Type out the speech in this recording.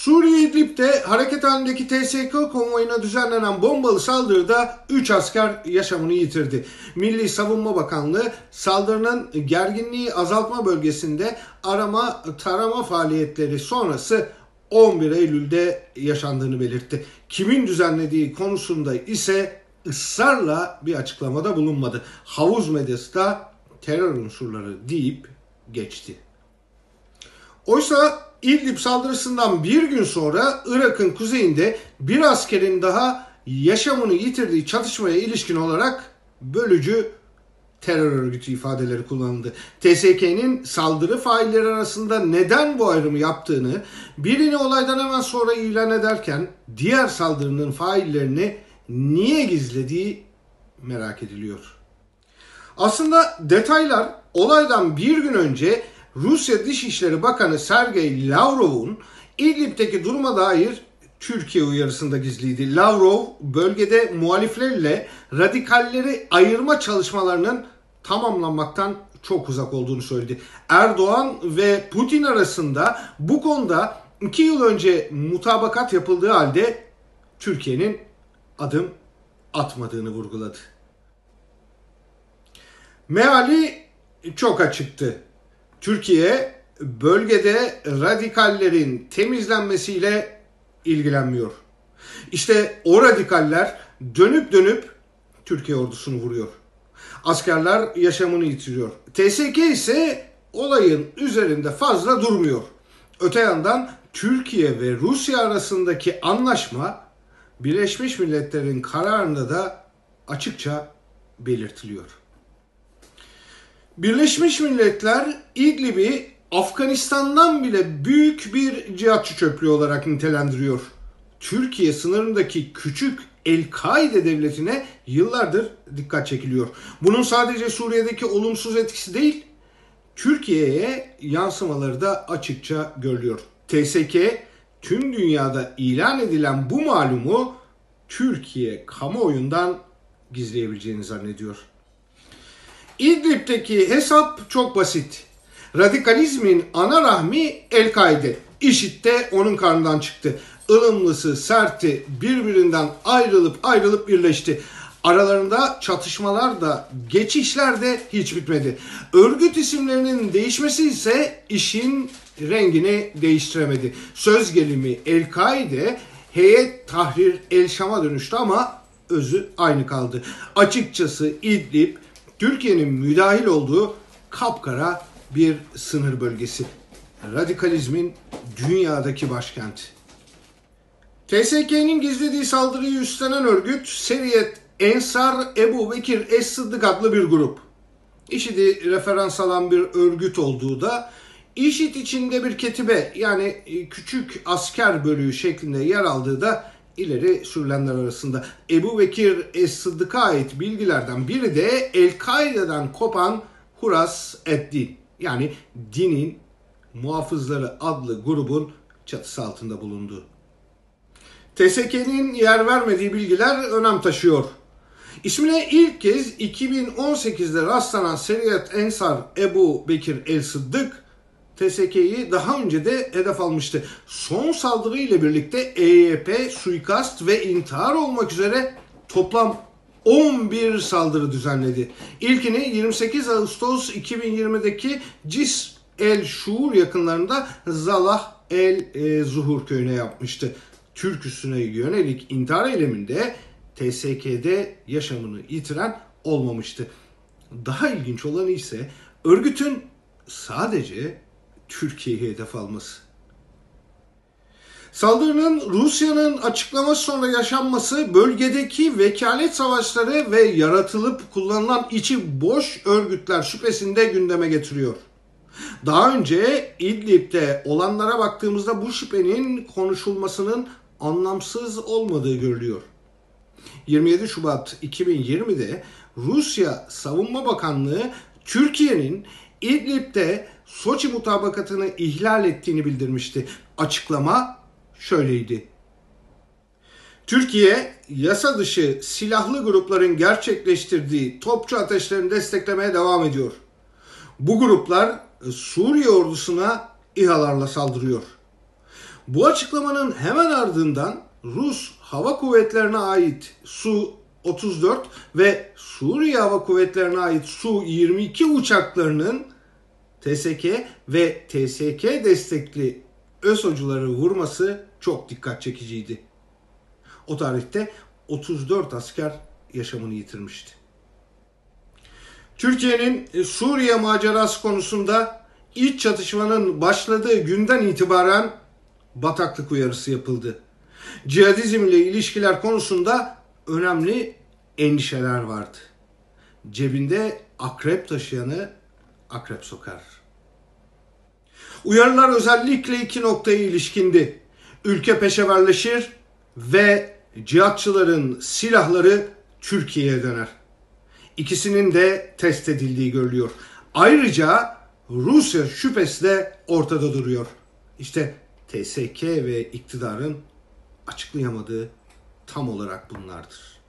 Suriye İdlib'de hareket halindeki TSK konvoyuna düzenlenen bombalı saldırıda 3 asker yaşamını yitirdi. Milli Savunma Bakanlığı saldırının gerginliği azaltma bölgesinde arama tarama faaliyetleri sonrası 11 Eylül'de yaşandığını belirtti. Kimin düzenlediği konusunda ise ısrarla bir açıklamada bulunmadı. Havuz medyası da terör unsurları deyip geçti. Oysa İdlib saldırısından bir gün sonra Irak'ın kuzeyinde bir askerin daha yaşamını yitirdiği çatışmaya ilişkin olarak bölücü terör örgütü ifadeleri kullanıldı. TSK'nin saldırı failleri arasında neden bu ayrımı yaptığını, birini olaydan hemen sonra ilan ederken diğer saldırının faillerini niye gizlediği merak ediliyor. Aslında detaylar olaydan bir gün önce Rusya Dışişleri Bakanı Sergey Lavrov'un İdlib'deki duruma dair Türkiye uyarısında gizliydi. Lavrov bölgede muhaliflerle radikalleri ayırma çalışmalarının tamamlanmaktan çok uzak olduğunu söyledi. Erdoğan ve Putin arasında bu konuda iki yıl önce mutabakat yapıldığı halde Türkiye'nin adım atmadığını vurguladı. Meali çok açıktı. Türkiye bölgede radikallerin temizlenmesiyle ilgilenmiyor. İşte o radikaller dönüp dönüp Türkiye ordusunu vuruyor. Askerler yaşamını yitiriyor. TSK ise olayın üzerinde fazla durmuyor. Öte yandan Türkiye ve Rusya arasındaki anlaşma Birleşmiş Milletler'in kararında da açıkça belirtiliyor. Birleşmiş Milletler İdlib'i Afganistan'dan bile büyük bir cihatçı çöplüğü olarak nitelendiriyor. Türkiye sınırındaki küçük El-Kaide devletine yıllardır dikkat çekiliyor. Bunun sadece Suriye'deki olumsuz etkisi değil, Türkiye'ye yansımaları da açıkça görülüyor. TSK tüm dünyada ilan edilen bu malumu Türkiye kamuoyundan gizleyebileceğini zannediyor. İdlib'deki hesap çok basit. Radikalizmin ana rahmi El-Kaide. IŞİD de onun karnından çıktı. Ilımlısı, serti birbirinden ayrılıp ayrılıp birleşti. Aralarında çatışmalar da geçişler de hiç bitmedi. Örgüt isimlerinin değişmesi ise işin rengini değiştiremedi. Söz gelimi El-Kaide Heyet Tahrir El Şam'a dönüştü ama özü aynı kaldı. Açıkçası İdlib Türkiye'nin müdahil olduğu kapkara bir sınır bölgesi. Radikalizmin dünyadaki başkenti. TSK'nin gizlediği saldırıyı üstlenen örgüt Seriyet Ensar Ebu Bekir Es-Sıddık adlı bir grup. IŞİD'i referans alan bir örgüt olduğu da IŞİD içinde bir ketibe yani küçük asker bölüğü şeklinde yer aldığı da ileri sürülenler arasında. Ebu Bekir Es-Sıddık'a ait bilgilerden biri de El-Kaide'den kopan Huras Eddin yani dinin muhafızları adlı grubun çatısı altında bulunduğu. TSK'nin yer vermediği bilgiler önem taşıyor. İsmine ilk kez 2018'de rastlanan Seriyet Ensar Ebu Bekir El Sıddık TSK'yi daha önce de hedef almıştı. Son saldırı ile birlikte EYP, suikast ve intihar olmak üzere toplam 11 saldırı düzenledi. İlkini 28 Ağustos 2020'deki Cis El Şuur yakınlarında Zalah El e, Zuhur köyüne yapmıştı. Türk üstüne yönelik intihar eyleminde TSK'de yaşamını yitiren olmamıştı. Daha ilginç olanı ise örgütün sadece Türkiye'yi hedef alması. Saldırının Rusya'nın açıklaması sonra yaşanması bölgedeki vekalet savaşları ve yaratılıp kullanılan içi boş örgütler şüphesini de gündeme getiriyor. Daha önce İdlib'de olanlara baktığımızda bu şüphenin konuşulmasının anlamsız olmadığı görülüyor. 27 Şubat 2020'de Rusya Savunma Bakanlığı Türkiye'nin İdlib'de Soçi mutabakatını ihlal ettiğini bildirmişti. Açıklama şöyleydi. Türkiye yasa dışı silahlı grupların gerçekleştirdiği topçu ateşlerini desteklemeye devam ediyor. Bu gruplar Suriye ordusuna İHA'larla saldırıyor. Bu açıklamanın hemen ardından Rus Hava Kuvvetlerine ait Su-34 ve Suriye Hava Kuvvetlerine ait Su-22 uçaklarının TSK ve TSK destekli ÖSO'cuları vurması çok dikkat çekiciydi. O tarihte 34 asker yaşamını yitirmişti. Türkiye'nin e, Suriye macerası konusunda iç çatışmanın başladığı günden itibaren bataklık uyarısı yapıldı. Cihadizm ile ilişkiler konusunda önemli endişeler vardı. Cebinde akrep taşıyanı akrep sokar. Uyarılar özellikle iki noktaya ilişkindi. Ülke peşeverleşir ve cihatçıların silahları Türkiye'ye döner. İkisinin de test edildiği görülüyor. Ayrıca Rusya şüphesi de ortada duruyor. İşte TSK ve iktidarın açıklayamadığı tam olarak bunlardır.